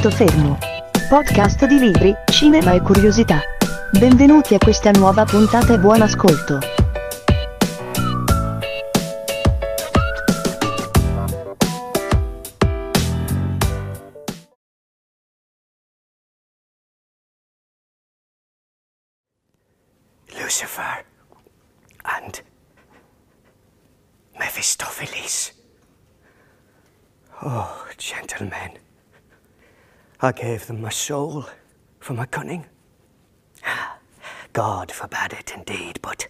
Punto fermo. Podcast di libri, cinema e curiosità. Benvenuti a questa nuova puntata e buon ascolto. Lucifer and Mephistopheles. Oh, gentlemen, I gave them my soul for my cunning. God forbade it indeed, but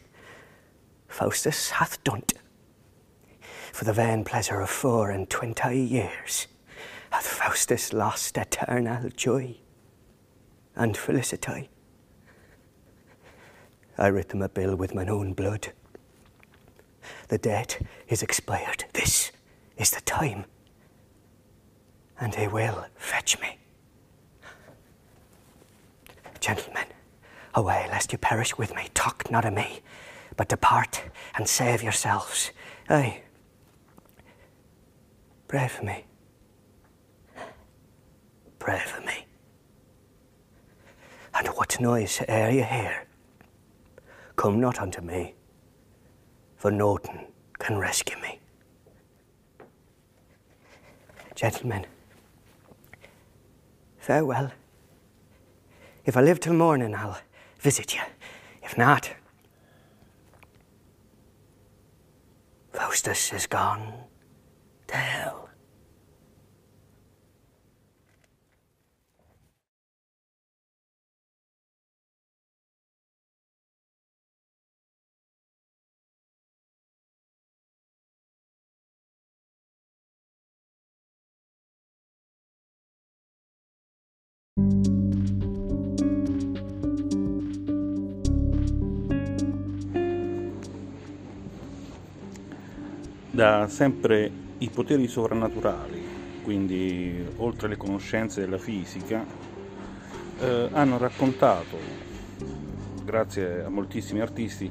Faustus hath done't. For the vain pleasure of four and twenty years hath Faustus lost eternal joy and felicity. I writ them a bill with mine own blood. The debt is expired. This is the time. And they will fetch me. Gentlemen, away lest you perish with me. Talk not of me, but depart and save yourselves. Aye. Pray for me. Pray for me. And what noise ere you hear? Come not unto me, for Norton can rescue me. Gentlemen, farewell. If I live till morning, I'll visit you. If not, Faustus is gone to hell. Da sempre i poteri sovrannaturali, quindi oltre le conoscenze della fisica, eh, hanno raccontato, grazie a moltissimi artisti,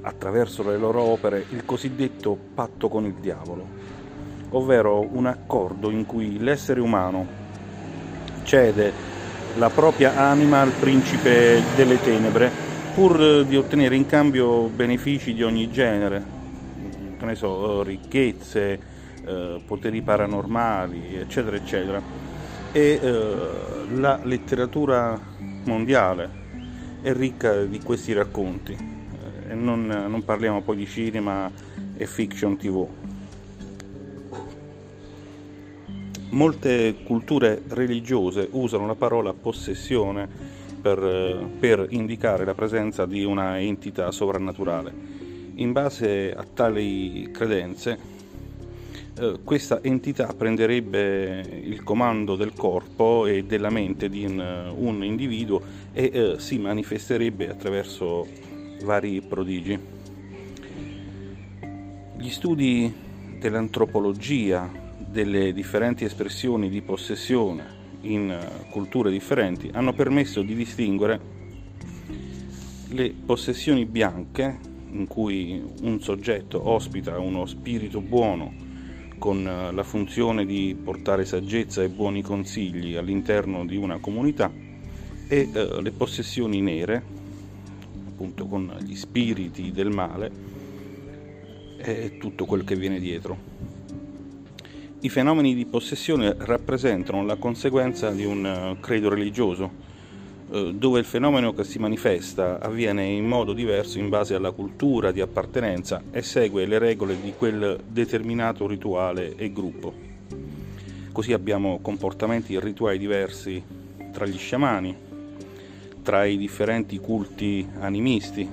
attraverso le loro opere, il cosiddetto patto con il diavolo, ovvero un accordo in cui l'essere umano cede la propria anima al principe delle tenebre pur di ottenere in cambio benefici di ogni genere, che ne so, ricchezze, eh, poteri paranormali, eccetera, eccetera. E eh, la letteratura mondiale è ricca di questi racconti. E non, non parliamo poi di cinema e fiction tv. Molte culture religiose usano la parola possessione per, per indicare la presenza di una entità sovrannaturale in base a tali credenze, eh, questa entità prenderebbe il comando del corpo e della mente di un, un individuo e eh, si manifesterebbe attraverso vari prodigi. Gli studi dell'antropologia delle differenti espressioni di possessione in culture differenti hanno permesso di distinguere le possessioni bianche in cui un soggetto ospita uno spirito buono con eh, la funzione di portare saggezza e buoni consigli all'interno di una comunità e eh, le possessioni nere, appunto con gli spiriti del male e tutto quel che viene dietro. I fenomeni di possessione rappresentano la conseguenza di un eh, credo religioso, dove il fenomeno che si manifesta avviene in modo diverso in base alla cultura di appartenenza e segue le regole di quel determinato rituale e gruppo. Così abbiamo comportamenti e rituali diversi tra gli sciamani, tra i differenti culti animisti,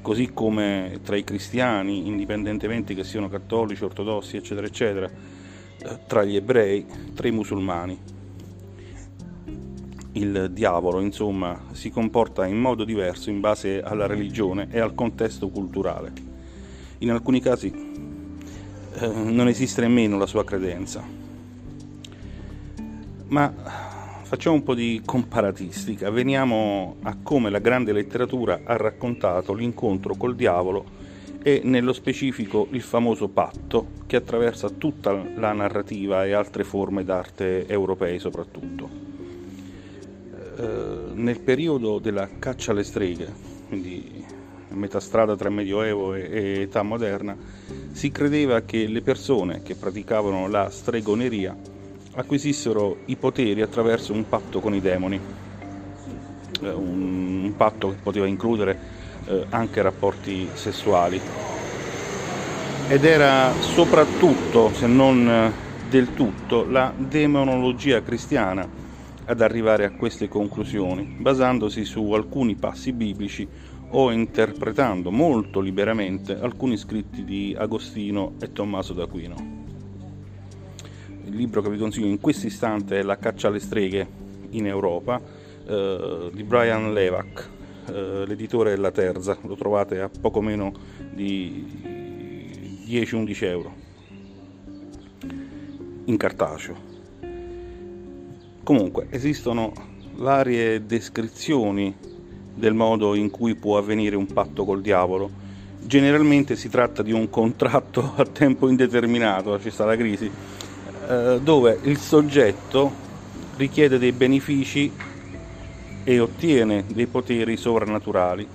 così come tra i cristiani, indipendentemente che siano cattolici, ortodossi, eccetera, eccetera, eh, tra gli ebrei, tra i musulmani il diavolo, insomma, si comporta in modo diverso in base alla religione e al contesto culturale. In alcuni casi eh, non esiste nemmeno la sua credenza. Ma facciamo un po' di comparatistica, veniamo a come la grande letteratura ha raccontato l'incontro col diavolo e nello specifico il famoso patto che attraversa tutta la narrativa e altre forme d'arte europee soprattutto. Eh, nel periodo della caccia alle streghe, quindi metà strada tra Medioevo e, e età moderna, si credeva che le persone che praticavano la stregoneria acquisissero i poteri attraverso un patto con i demoni, eh, un, un patto che poteva includere eh, anche rapporti sessuali. Ed era soprattutto, se non del tutto, la demonologia cristiana ad arrivare a queste conclusioni, basandosi su alcuni passi biblici o interpretando molto liberamente alcuni scritti di Agostino e Tommaso d'Aquino. Il libro che vi consiglio in questo istante è La caccia alle streghe in Europa eh, di Brian Levac, eh, l'editore della Terza, lo trovate a poco meno di 10-11 euro in cartaceo. Comunque esistono varie descrizioni del modo in cui può avvenire un patto col diavolo. Generalmente si tratta di un contratto a tempo indeterminato, ci sta la crisi, eh, dove il soggetto richiede dei benefici e ottiene dei poteri sovrannaturali.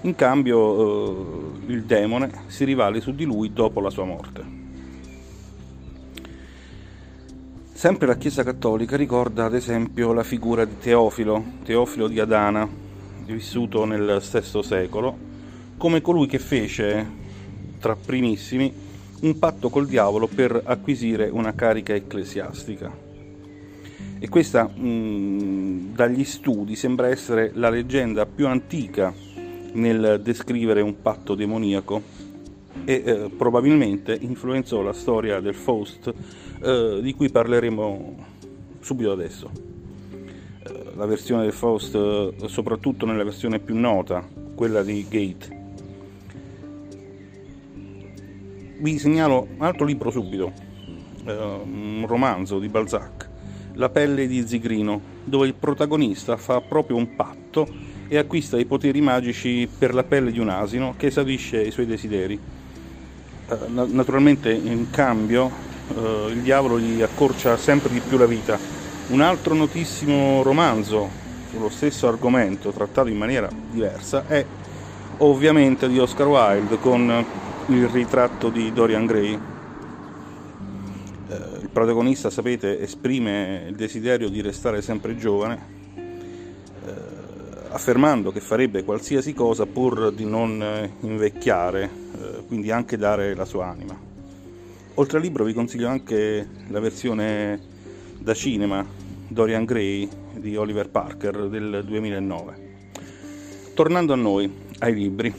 In cambio eh, il demone si rivale su di lui dopo la sua morte. Sempre la Chiesa Cattolica ricorda ad esempio la figura di Teofilo, Teofilo di Adana, vissuto nel VI secolo, come colui che fece, tra primissimi, un patto col diavolo per acquisire una carica ecclesiastica. E questa, mh, dagli studi, sembra essere la leggenda più antica nel descrivere un patto demoniaco e eh, probabilmente influenzò la storia del Faust eh, di cui parleremo subito adesso. Eh, la versione del Faust, eh, soprattutto nella versione più nota, quella di Gate. Vi segnalo un altro libro subito, eh, un romanzo di Balzac, La pelle di Zigrino, dove il protagonista fa proprio un patto e acquista i poteri magici per la pelle di un asino che esaudisce i suoi desideri. Naturalmente in cambio eh, il diavolo gli accorcia sempre di più la vita. Un altro notissimo romanzo sullo stesso argomento, trattato in maniera diversa, è ovviamente di Oscar Wilde con il ritratto di Dorian Gray. Eh, il protagonista, sapete, esprime il desiderio di restare sempre giovane, eh, affermando che farebbe qualsiasi cosa pur di non eh, invecchiare, eh, quindi anche dare la sua anima. Oltre al libro vi consiglio anche la versione da cinema Dorian Gray di Oliver Parker del 2009. Tornando a noi, ai libri,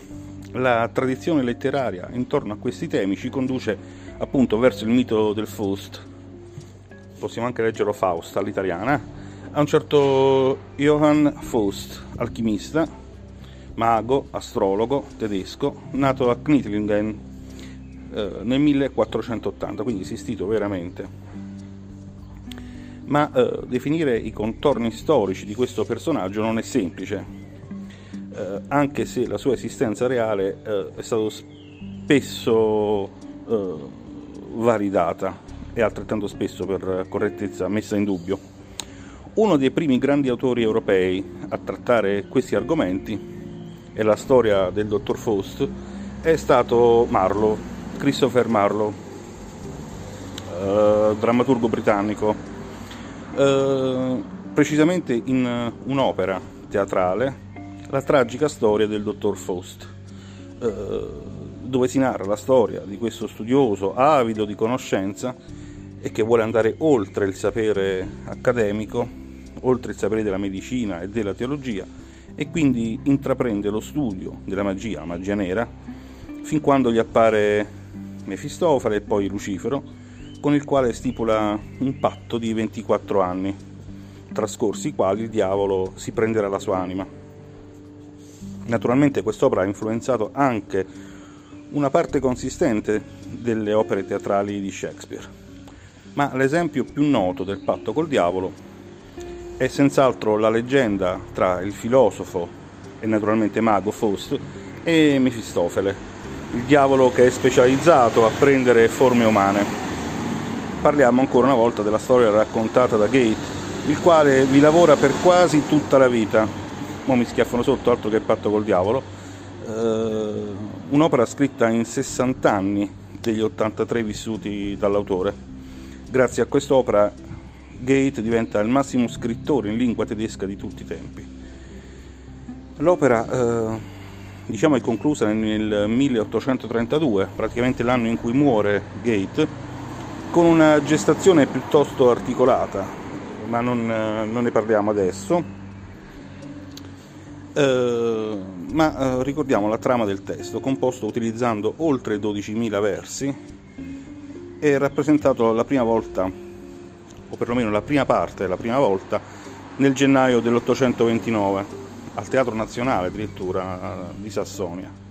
la tradizione letteraria intorno a questi temi ci conduce appunto verso il mito del Faust, possiamo anche leggerlo Faust all'italiana, a un certo Johann Faust, alchimista, mago, astrologo tedesco, nato a Knittlingen eh, nel 1480, quindi esistito veramente. Ma eh, definire i contorni storici di questo personaggio non è semplice, eh, anche se la sua esistenza reale eh, è stata spesso eh, validata e altrettanto spesso per correttezza messa in dubbio. Uno dei primi grandi autori europei a trattare questi argomenti e la storia del dottor Faust è stato Marlowe, Christopher Marlowe, eh, drammaturgo britannico, eh, precisamente in un'opera teatrale, La tragica storia del dottor Faust, eh, dove si narra la storia di questo studioso avido di conoscenza e che vuole andare oltre il sapere accademico, oltre il sapere della medicina e della teologia, e quindi intraprende lo studio della magia, la magia nera, fin quando gli appare Mefistofele e poi Lucifero, con il quale stipula un patto di 24 anni, trascorsi i quali il diavolo si prenderà la sua anima. Naturalmente quest'opera ha influenzato anche una parte consistente delle opere teatrali di Shakespeare, ma l'esempio più noto del patto col diavolo è senz'altro la leggenda tra il filosofo e naturalmente mago Faust e Mefistofele, il diavolo che è specializzato a prendere forme umane. Parliamo ancora una volta della storia raccontata da Gate il quale vi lavora per quasi tutta la vita. Mo mi schiaffano sotto, altro che patto col diavolo. Eh, un'opera scritta in 60 anni degli 83 vissuti dall'autore. Grazie a quest'opera Gate diventa il massimo scrittore in lingua tedesca di tutti i tempi. L'opera eh, diciamo, è conclusa nel 1832, praticamente l'anno in cui muore Gate, con una gestazione piuttosto articolata, ma non, non ne parliamo adesso. Eh, ma eh, ricordiamo la trama del testo, composto utilizzando oltre 12.000 versi, è rappresentato la prima volta, o perlomeno la prima parte, la prima volta, nel gennaio dell'829 al Teatro Nazionale addirittura di Sassonia.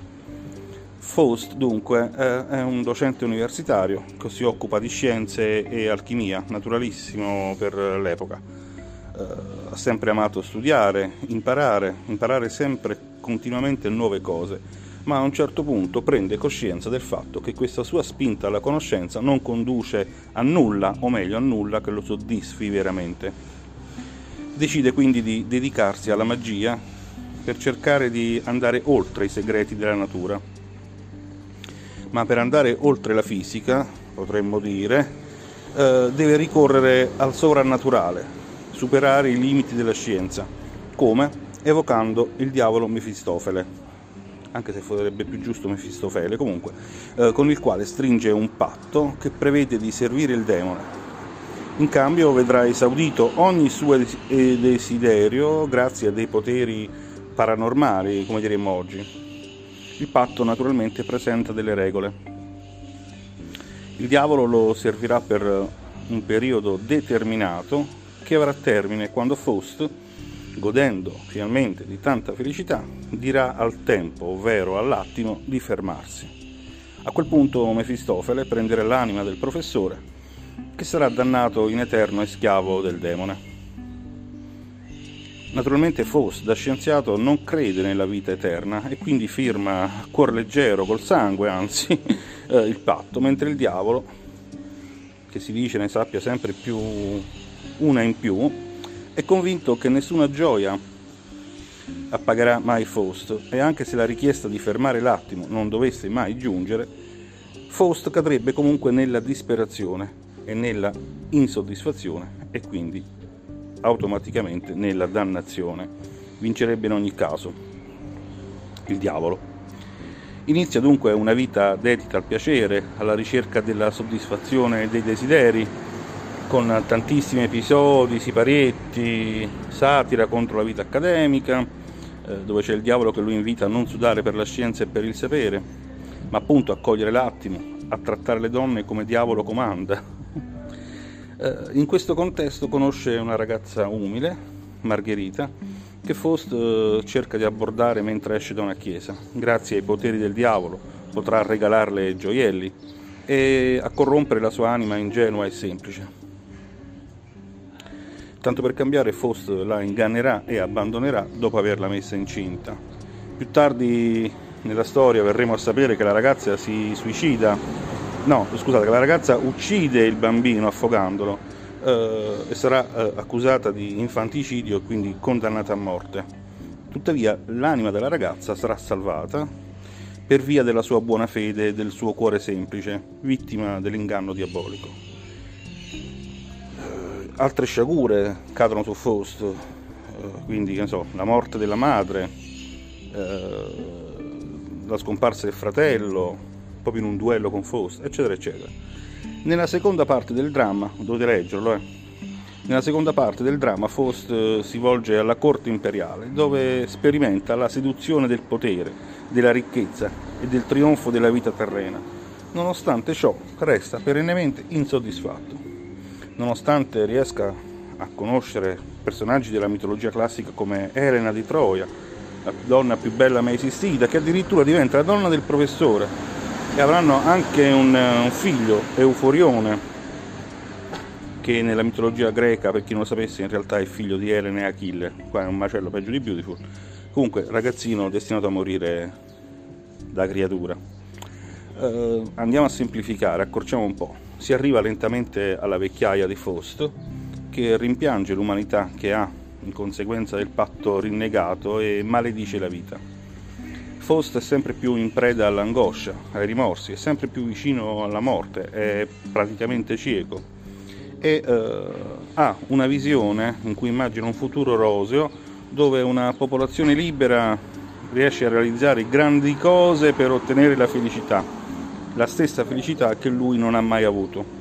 Faust dunque è un docente universitario che si occupa di scienze e alchimia, naturalissimo per l'epoca. Eh, ha sempre amato studiare, imparare, imparare sempre continuamente nuove cose, ma a un certo punto prende coscienza del fatto che questa sua spinta alla conoscenza non conduce a nulla, o meglio a nulla che lo soddisfi veramente. Decide quindi di dedicarsi alla magia per cercare di andare oltre i segreti della natura. Ma per andare oltre la fisica, potremmo dire, eh, deve ricorrere al sovrannaturale, superare i limiti della scienza. Come? Evocando il diavolo Mefistofele, anche se sarebbe più giusto Mefistofele, comunque, eh, con il quale stringe un patto che prevede di servire il demone in cambio vedrà esaudito ogni suo desiderio grazie a dei poteri paranormali, come diremmo oggi. Il patto naturalmente presenta delle regole. Il diavolo lo servirà per un periodo determinato che avrà termine quando Faust, godendo finalmente di tanta felicità, dirà al tempo, ovvero all'attimo, di fermarsi. A quel punto Mefistofele prenderà l'anima del professore che sarà dannato in eterno e schiavo del demone. Naturalmente Faust, da scienziato, non crede nella vita eterna e quindi firma a cuor leggero, col sangue anzi, eh, il patto, mentre il diavolo, che si dice ne sappia sempre più una in più, è convinto che nessuna gioia appagherà mai Faust e anche se la richiesta di fermare l'attimo non dovesse mai giungere, Faust cadrebbe comunque nella disperazione e nella insoddisfazione e quindi automaticamente nella dannazione. Vincerebbe in ogni caso il diavolo. Inizia dunque una vita dedita al piacere, alla ricerca della soddisfazione dei desideri, con tantissimi episodi, siparietti, satira contro la vita accademica, eh, dove c'è il diavolo che lo invita a non sudare per la scienza e per il sapere, ma appunto a cogliere l'attimo, a trattare le donne come diavolo comanda, eh, in questo contesto conosce una ragazza umile, Margherita, che Faust eh, cerca di abbordare mentre esce da una chiesa. Grazie ai poteri del diavolo potrà regalarle gioielli e a corrompere la sua anima ingenua e semplice. Tanto per cambiare, Faust la ingannerà e abbandonerà dopo averla messa incinta. Più tardi nella storia verremo a sapere che la ragazza si suicida no, scusate, la ragazza uccide il bambino affogandolo eh, e sarà eh, accusata di infanticidio e quindi condannata a morte. Tuttavia l'anima della ragazza sarà salvata per via della sua buona fede e del suo cuore semplice, vittima dell'inganno diabolico. Altre sciagure cadono su Faust, eh, quindi so, la morte della madre, eh, la scomparsa del fratello, proprio in un duello con Faust, eccetera, eccetera. Nella seconda parte del dramma, dovete leggerlo, eh, nella seconda parte del dramma Faust eh, si volge alla corte imperiale, dove sperimenta la seduzione del potere, della ricchezza e del trionfo della vita terrena. Nonostante ciò, resta perennemente insoddisfatto. Nonostante riesca a conoscere personaggi della mitologia classica come Elena di Troia, la donna più bella mai esistita, che addirittura diventa la donna del professore, e avranno anche un, eh, un figlio, Euforione, che nella mitologia greca, per chi non lo sapesse, in realtà è figlio di Elene e Achille, qua è un macello peggio di Beautiful. Comunque, ragazzino destinato a morire da creatura. Uh, andiamo a semplificare, accorciamo un po'. Si arriva lentamente alla vecchiaia di Faust, che rimpiange l'umanità che ha in conseguenza del patto rinnegato e maledice la vita. Faust è sempre più in preda all'angoscia, ai rimorsi, è sempre più vicino alla morte, è praticamente cieco e eh, ha una visione in cui immagina un futuro roseo dove una popolazione libera riesce a realizzare grandi cose per ottenere la felicità, la stessa felicità che lui non ha mai avuto.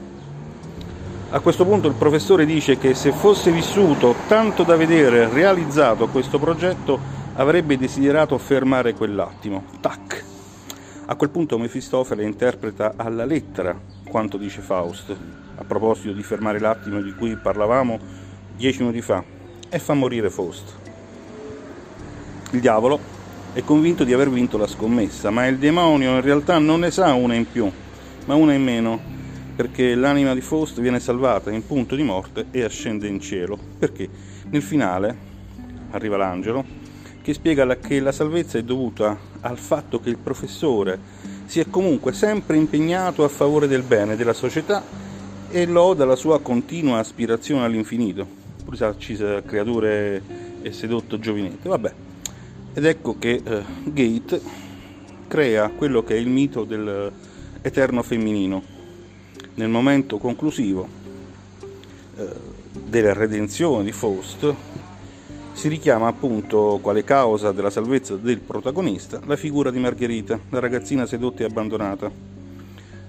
A questo punto il professore dice che se fosse vissuto tanto da vedere realizzato questo progetto avrebbe desiderato fermare quell'attimo. Tac! A quel punto Mefistofele interpreta alla lettera quanto dice Faust, a proposito di fermare l'attimo di cui parlavamo dieci minuti fa, e fa morire Faust. Il diavolo è convinto di aver vinto la scommessa, ma il demonio in realtà non ne sa una in più, ma una in meno, perché l'anima di Faust viene salvata in punto di morte e ascende in cielo, perché? Nel finale arriva l'angelo che spiega che la salvezza è dovuta al fatto che il professore si è comunque sempre impegnato a favore del bene della società e loda la sua continua aspirazione all'infinito, pur se creature e sedotto giovinetto. Vabbè, ed ecco che eh, Gate crea quello che è il mito dell'eterno femminino. Nel momento conclusivo eh, della redenzione di Faust si richiama appunto quale causa della salvezza del protagonista la figura di Margherita, la ragazzina sedotta e abbandonata.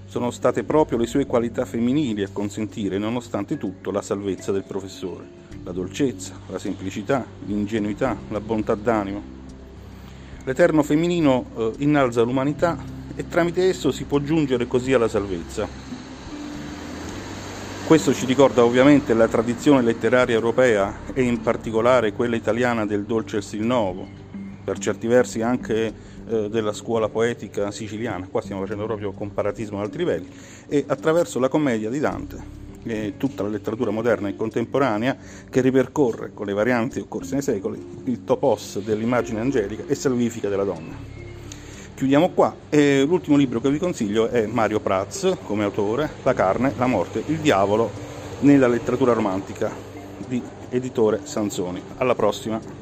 Sono state proprio le sue qualità femminili a consentire, nonostante tutto, la salvezza del professore. La dolcezza, la semplicità, l'ingenuità, la bontà d'animo. L'Eterno femminino eh, innalza l'umanità e tramite esso si può giungere così alla salvezza. Questo ci ricorda ovviamente la tradizione letteraria europea e in particolare quella italiana del dolce il novo, per certi versi anche eh, della scuola poetica siciliana, qua stiamo facendo proprio comparatismo ad altri livelli, e attraverso la commedia di Dante e tutta la letteratura moderna e contemporanea che ripercorre con le varianti occorse nei secoli il topos dell'immagine angelica e salvifica della donna. Chiudiamo qua e l'ultimo libro che vi consiglio è Mario Prats come autore, La carne, la morte, il diavolo nella letteratura romantica di editore Sansoni. Alla prossima!